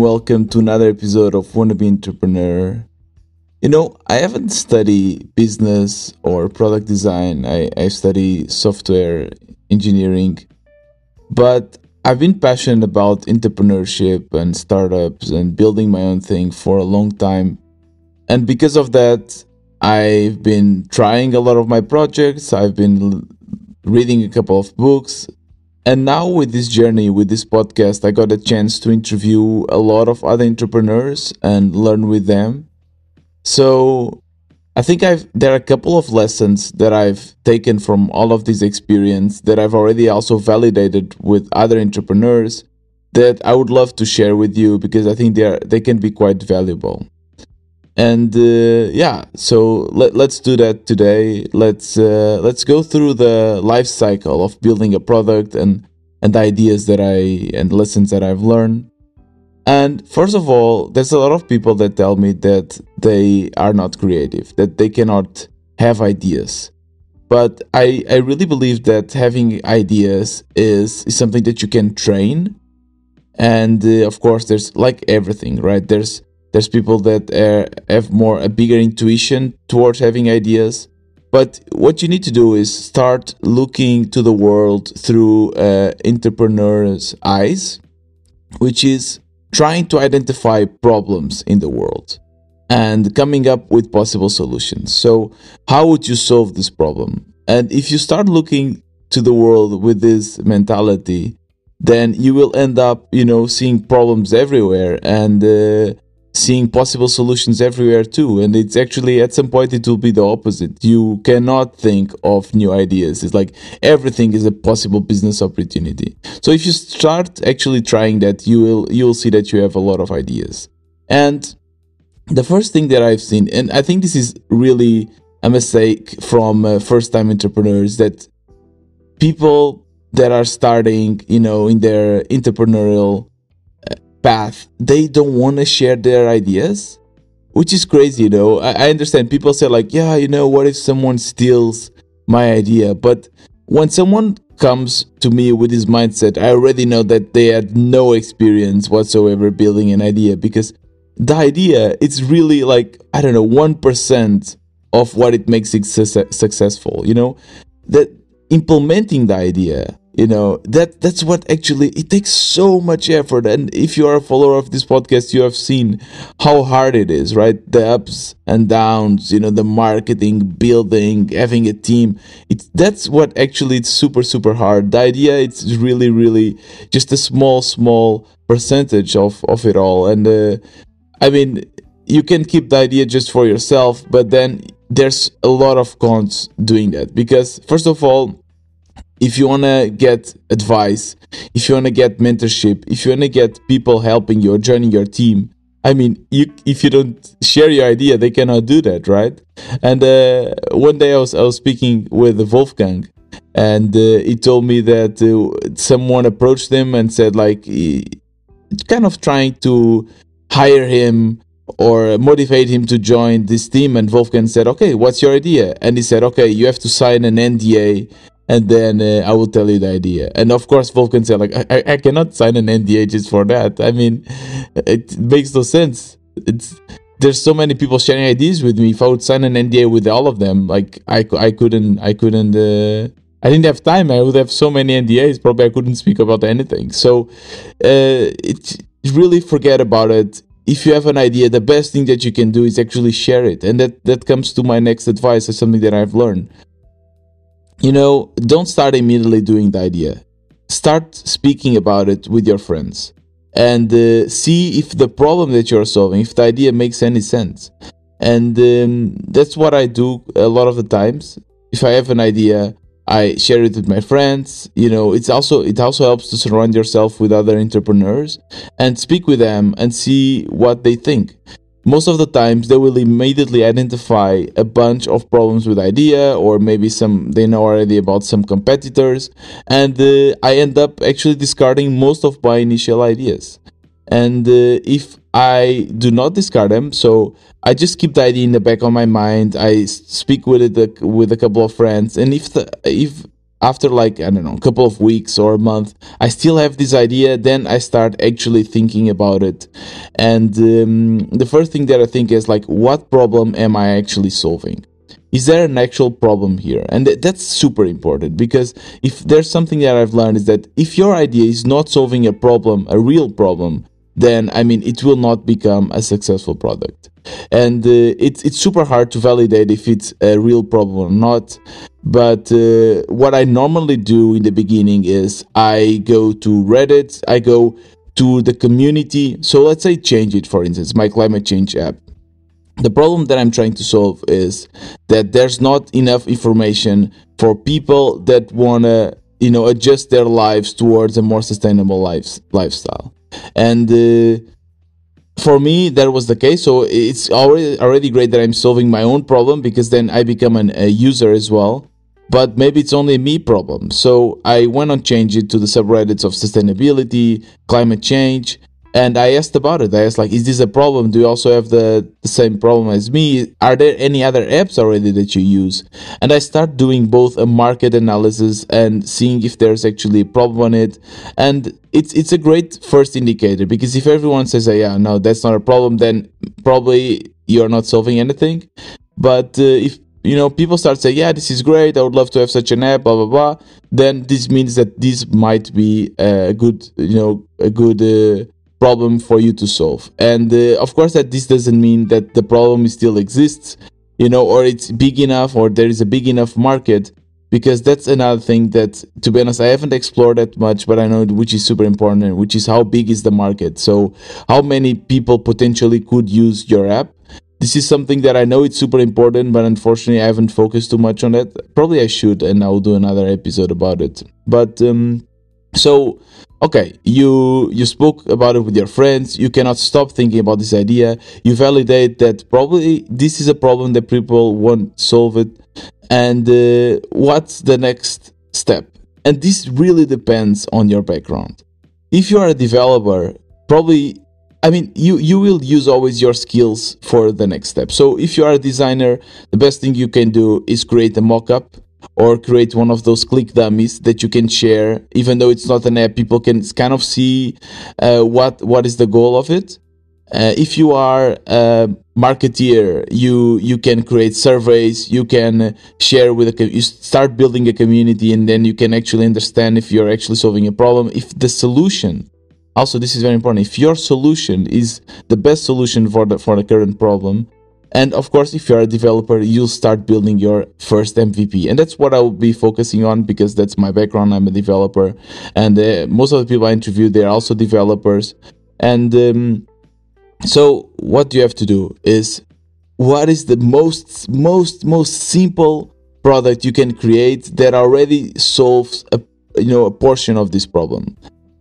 welcome to another episode of Wannabe Entrepreneur. You know, I haven't studied business or product design, I, I study software engineering, but I've been passionate about entrepreneurship and startups and building my own thing for a long time. And because of that, I've been trying a lot of my projects, I've been reading a couple of books, and now, with this journey, with this podcast, I got a chance to interview a lot of other entrepreneurs and learn with them. So, I think I've there are a couple of lessons that I've taken from all of this experience that I've already also validated with other entrepreneurs that I would love to share with you because I think they are they can be quite valuable and uh, yeah so let, let's do that today. Let's uh, let's go through the life cycle of building a product and and ideas that i and lessons that i've learned. And first of all there's a lot of people that tell me that they are not creative that they cannot have ideas. But i i really believe that having ideas is, is something that you can train. And uh, of course there's like everything right? There's there's people that uh, have more a bigger intuition towards having ideas. But what you need to do is start looking to the world through uh, entrepreneurs' eyes, which is trying to identify problems in the world and coming up with possible solutions. So, how would you solve this problem? And if you start looking to the world with this mentality, then you will end up, you know, seeing problems everywhere and uh, seeing possible solutions everywhere too and it's actually at some point it will be the opposite. You cannot think of new ideas. It's like everything is a possible business opportunity. So if you start actually trying that you will you will see that you have a lot of ideas. And the first thing that i've seen and i think this is really a mistake from uh, first time entrepreneurs that people that are starting you know in their entrepreneurial path, they don't want to share their ideas, which is crazy, you know. I, I understand people say, like, yeah, you know, what if someone steals my idea? But when someone comes to me with this mindset, I already know that they had no experience whatsoever building an idea because the idea it's really like I don't know one percent of what it makes it su- successful. You know that implementing the idea you know that that's what actually it takes so much effort. And if you are a follower of this podcast you have seen how hard it is right? The ups and downs you know the marketing building having a team. It's that's what actually it's super super hard. The idea it's really really just a small small percentage of of it all. And uh, i mean you can keep the idea just for yourself but then there's a lot of cons doing that. Because first of all if you want to get advice, if you want to get mentorship, if you want to get people helping you or joining your team, I mean, you if you don't share your idea, they cannot do that, right? And uh, one day I was I was speaking with Wolfgang, and uh, he told me that uh, someone approached him and said like, kind of trying to hire him or motivate him to join this team. And Wolfgang said, "Okay, what's your idea?" And he said, "Okay, you have to sign an NDA and then uh, I will tell you the idea. And of course, Wolfgang said, like, I, I cannot sign an NDA just for that. I mean, it makes no sense. It's there's so many people sharing ideas with me. If I would sign an NDA with all of them, like I, I couldn't, I couldn't, uh, I didn't have time. I would have so many NDAs. Probably I couldn't speak about anything. So, uh, it really forget about it. If you have an idea, the best thing that you can do is actually share it. And that, that comes to my next advice as something that I've learned you know, don't start immediately doing the idea. Start speaking about it with your friends and uh, see if the problem that you're solving, if the idea makes any sense. And um, that's what I do a lot of the times. If I have an idea, I share it with my friends. You know, it's also it also helps to surround yourself with other entrepreneurs and speak with them and see what they think most of the times they will immediately identify a bunch of problems with idea or maybe some they know already about some competitors and uh, i end up actually discarding most of my initial ideas. And uh, if i do not discard them so i just keep the idea in the back of my mind i speak with it with a couple of friends and if the if after like i don't know a couple of weeks or a month i still have this idea then i start actually thinking about it. And um, the first thing that i think is like what problem am i actually solving? Is there an actual problem here? And th- that's super important because if there's something that i've learned is that if your idea is not solving a problem a real problem then i mean it will not become a successful product. And uh, it's it's super hard to validate if it's a real problem or not. But uh, what i normally do in the beginning is i go to reddit i go to the community. So let's say change it for instance my climate change app. The problem that i'm trying to solve is that there's not enough information for people that want to you know adjust their lives towards a more sustainable lives, lifestyle and uh, for me that was the case. So it's already already great that i'm solving my own problem because then i become an, a user as well. But maybe it's only a me problem. So i went on change it to the subreddits of sustainability climate change and I asked about it. I asked like, is this a problem? Do you also have the, the same problem as me? Are there any other apps already that you use? And I start doing both a market analysis and seeing if there's actually a problem on it. And it's it's a great first indicator because if everyone says, oh, yeah, no, that's not a problem, then probably you're not solving anything. But uh, if you know people start saying yeah this is great i would love to have such an app blah blah blah then this means that this might be a good you know a good uh, problem for you to solve. And uh, of course, that this doesn't mean that the problem still exists, you know, or it's big enough, or there is a big enough market. Because that's another thing that, to be honest, I haven't explored that much, but I know which is super important, which is how big is the market. So, how many people potentially could use your app? This is something that I know it's super important, but unfortunately, I haven't focused too much on it. Probably I should, and I will do another episode about it. But um, so okay you you spoke about it with your friends. You cannot stop thinking about this idea. You validate that probably this is a problem that people won't solve it. And uh, what's the next step? And this really depends on your background. If you are a developer probably I mean, you, you will use always your skills for the next step. So if you are a designer, the best thing you can do is create a mock-up or create one of those click dummies that you can share even though it's not an app people can kind of see uh, what what is the goal of it. Uh, if you are a marketeer you you can create surveys you can share with a you start building a community and then you can actually understand if you're actually solving a problem. If the solution also this is very important if your solution is the best solution for the for the current problem and of course, if you're a developer, you'll start building your first MVP. And that's what I will be focusing on because that's my background. I'm a developer. And uh, most of the people I interview, they're also developers. And um, so, what you have to do is what is the most, most, most simple product you can create that already solves a you know a portion of this problem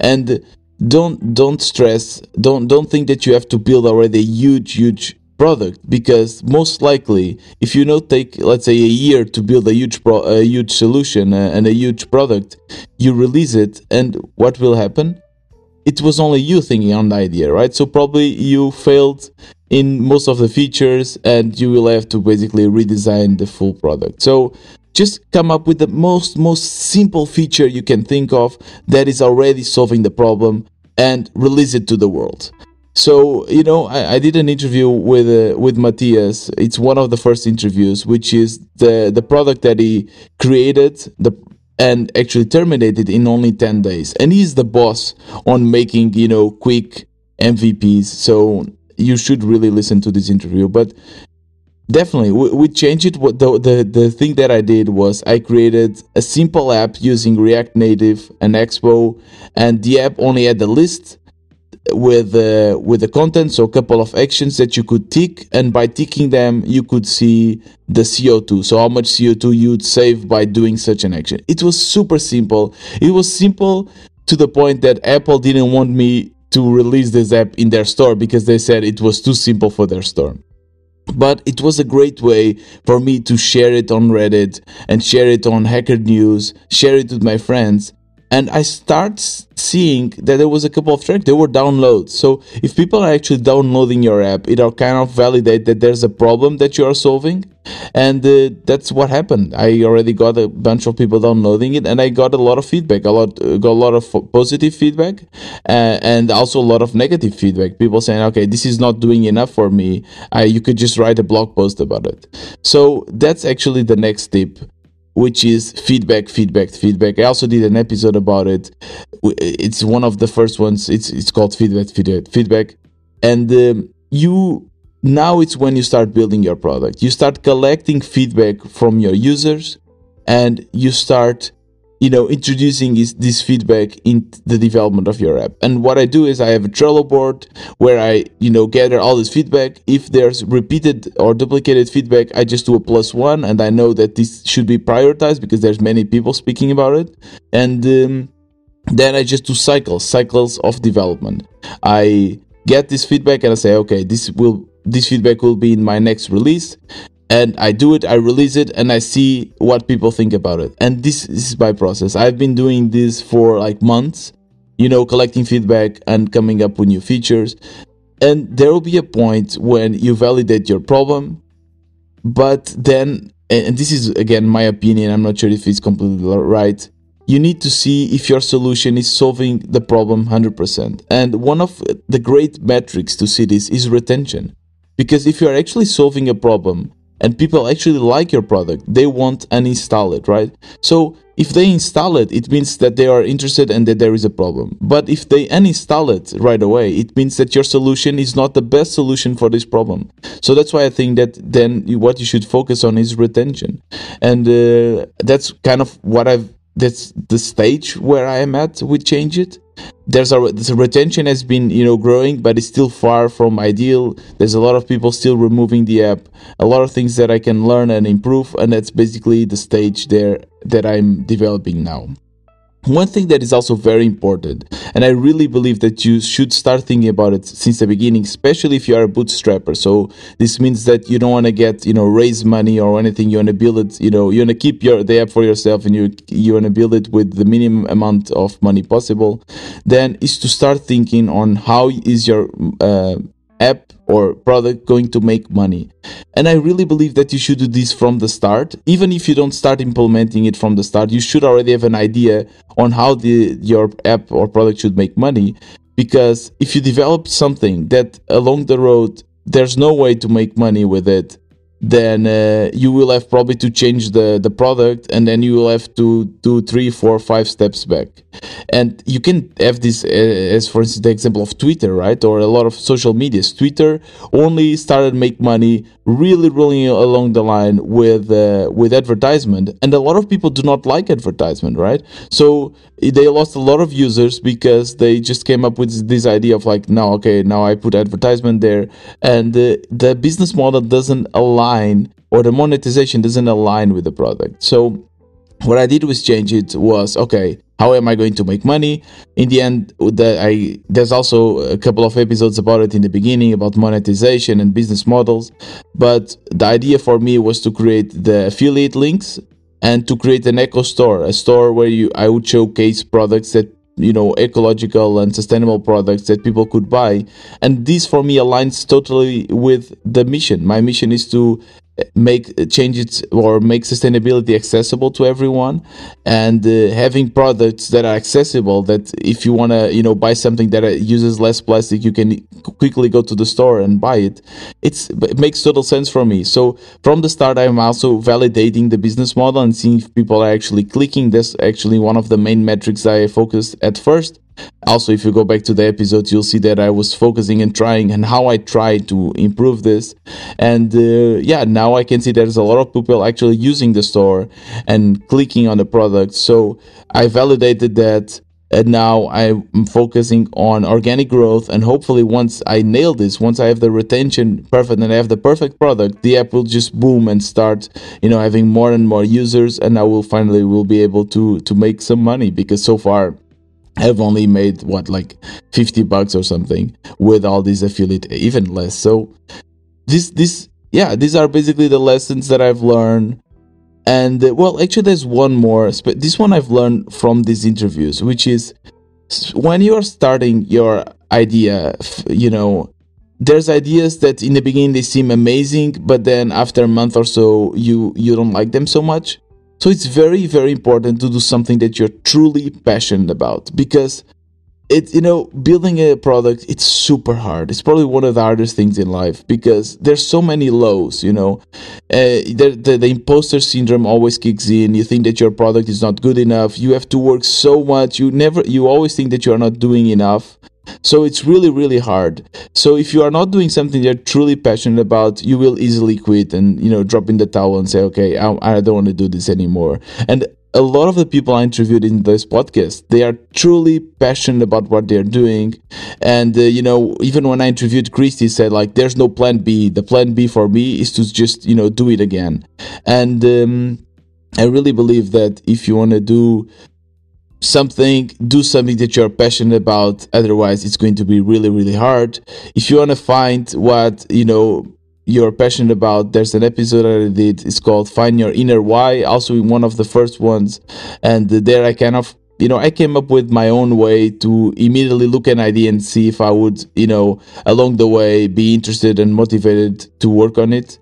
and don't don't stress don't don't think that you have to build already a huge huge product because most likely if you know take let's say a year to build a huge pro- a huge solution uh, and a huge product you release it and what will happen? It was only you thinking on the idea right? So probably you failed in most of the features and you will have to basically redesign the full product. So just come up with the most most simple feature you can think of that is already solving the problem and release it to the world so you know, I, I did an interview with uh, with Matthias. It's one of the first interviews, which is the the product that he created the and actually terminated in only ten days. And he's the boss on making you know quick MVPs. So you should really listen to this interview. But definitely we, we changed it what the, the the thing that i did was i created a simple app using react native and expo and the app only had the list with uh, with the content so a couple of actions that you could tick and by ticking them you could see the co2 so how much co2 you'd save by doing such an action. It was super simple. It was simple to the point that apple didn't want me to release this app in their store because they said it was too simple for their store. But it was a great way for me to share it on reddit and share it on hacker news share it with my friends and I start seeing that there was a couple of tracks. There were downloads. So if people are actually downloading your app, it'll kind of validate that there's a problem that you are solving, and uh, that's what happened. I already got a bunch of people downloading it, and I got a lot of feedback. A lot uh, got a lot of positive feedback, uh, and also a lot of negative feedback. People saying, "Okay, this is not doing enough for me. you could just write a blog post about it." So that's actually the next tip which is feedback, feedback, feedback. I also did an episode about it. It's one of the first ones. It's it's called feedback, feedback, feedback, and um, you now it's when you start building your product. You start collecting feedback from your users, and you start you know introducing is this feedback in the development of your app. And what i do is i have a trello board where i you know gather all this feedback. If there's repeated or duplicated feedback i just do a plus one and i know that this should be prioritized because there's many people speaking about it. And um, then i just do cycles cycles of development. I get this feedback and i say okay this will this feedback will be in my next release and I do it, I release it, and I see what people think about it. And this, this is my process. I've been doing this for like months, you know, collecting feedback and coming up with new features. And there will be a point when you validate your problem, but then, and this is again my opinion, I'm not sure if it's completely right. You need to see if your solution is solving the problem 100%. And one of the great metrics to see this is retention. Because if you're actually solving a problem and people actually like your product. They won't uninstall it right? So if they install it it means that they are interested and that there is a problem. But if they uninstall it right away it means that your solution is not the best solution for this problem. So that's why i think that then what you should focus on is retention. And uh, that's kind of what i've that's the stage where i am at with change it there's a the retention has been you know growing but it's still far from ideal. There's a lot of people still removing the app. A lot of things that i can learn and improve and that's basically the stage there that i'm developing now one thing that is also very important, and I really believe that you should start thinking about it since the beginning, especially if you are a bootstrapper. So this means that you don't want to get, you know, raise money or anything. You want to build it, you know, you want to keep your the app for yourself, and you you want to build it with the minimum amount of money possible. Then is to start thinking on how is your uh, app or product going to make money. And I really believe that you should do this from the start. Even if you don't start implementing it from the start, you should already have an idea on how the your app or product should make money. Because if you develop something that along the road there's no way to make money with it, then uh, you will have probably to change the, the product and then you will have to do three, four, five steps back. And you can have this uh, as, for instance, the example of Twitter, right? Or a lot of social medias. Twitter only started make money really, really along the line with uh, with advertisement, and a lot of people do not like advertisement, right? So they lost a lot of users because they just came up with this idea of like, now, okay, now I put advertisement there, and the the business model doesn't align or the monetization doesn't align with the product. So what I did was change it was okay. How am I going to make money? In the end, the, I there's also a couple of episodes about it in the beginning about monetization and business models. But the idea for me was to create the affiliate links and to create an eco store, a store where you I would showcase products that you know ecological and sustainable products that people could buy. And this for me aligns totally with the mission. My mission is to make changes or make sustainability accessible to everyone. And uh, having products that are accessible that if you want to you know buy something that uses less plastic you can quickly go to the store and buy it. It's it makes total sense for me. So from the start i'm also validating the business model and seeing if people are actually clicking. That's actually one of the main metrics i focused at first also, if you go back to the episode, you'll see that I was focusing and trying and how I tried to improve this. And uh, yeah, now I can see there's a lot of people actually using the store and clicking on the product. So I validated that. And now I'm focusing on organic growth. And hopefully, once I nail this, once I have the retention perfect and I have the perfect product, the app will just boom and start, you know, having more and more users. And I will finally will be able to to make some money because so far have only made what like 50 bucks or something with all these affiliate even less so this this yeah these are basically the lessons that i've learned And uh, well, actually, there's one more. But this one I've learned from these interviews, which is when you are starting your idea, you know, there's ideas that in the beginning they seem amazing, but then after a month or so, you you don't like them so much. So it's very very important to do something that you're truly passionate about because it you know building a product it's super hard. It's probably one of the hardest things in life because there's so many lows you know. Uh, the, the, the imposter syndrome always kicks in. You think that your product is not good enough. You have to work so much. You never you always think that you are not doing enough so it's really really hard so if you are not doing something you're truly passionate about you will easily quit and you know drop in the towel and say okay i, I don't want to do this anymore and a lot of the people I interviewed in this podcast, they are truly passionate about what they're doing. And, uh, you know, even when I interviewed Christy, said, like, there's no plan B. The plan B for me is to just, you know, do it again. And um, I really believe that if you want to do something, do something that you're passionate about. Otherwise, it's going to be really, really hard. If you want to find what, you know, you're passionate about, there's an episode I did. It's called Find Your Inner Why, also one of the first ones. And there I kind of you know, I came up with my own way to immediately look at an idea and see if I would, you know, along the way be interested and motivated to work on it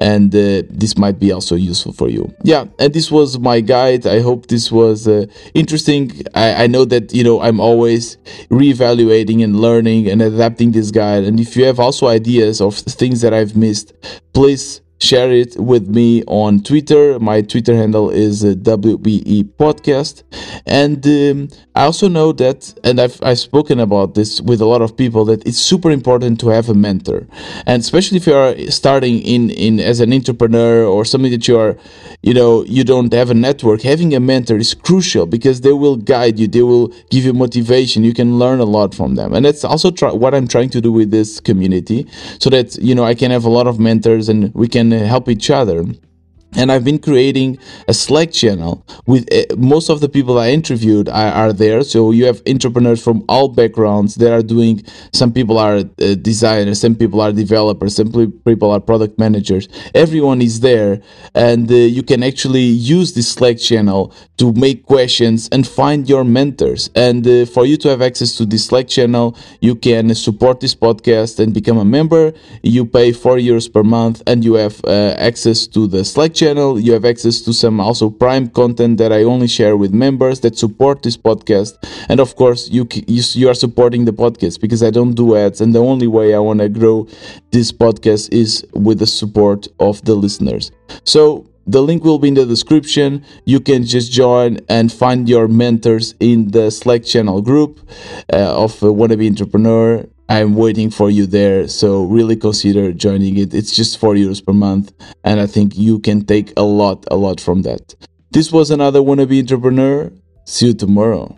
and uh, this might be also useful for you yeah and this was my guide i hope this was uh, interesting I, I know that you know i'm always reevaluating and learning and adapting this guide and if you have also ideas of things that i've missed please share it with me on Twitter. My Twitter handle is uh, WBE Podcast. And um, I also know that, and I've, I've spoken about this with a lot of people, that it's super important to have a mentor. And especially if you are starting in, in as an entrepreneur or something that you are, you know, you don't have a network, having a mentor is crucial because they will guide you, they will give you motivation. You can learn a lot from them. And that's also try, what I'm trying to do with this community so that, you know, I can have a lot of mentors and we can help each other and I've been creating a Slack channel with uh, most of the people I interviewed are, are, there. So you have entrepreneurs from all backgrounds that are doing. Some people are uh, designers, some people are developers, some people are product managers. Everyone is there, and uh, you can actually use this Slack channel to make questions and find your mentors. And for you to have access to this Slack channel, you can support this podcast and become a member. You pay four euros per month, and you have access to the Slack channel, you have access to some also prime content that I only share with members that support this podcast. And of course, you, you, you are supporting the podcast because I don't do ads. And the only way I want to grow this podcast is with the support of the listeners. So the link will be in the description. You can just join and find your mentors in the Slack channel group uh, of Wannabe Entrepreneur. I'm waiting for you there. So really consider joining it. It's just four euros per month. And I think you can take a lot, a lot from that. This was another wannabe entrepreneur. See you tomorrow.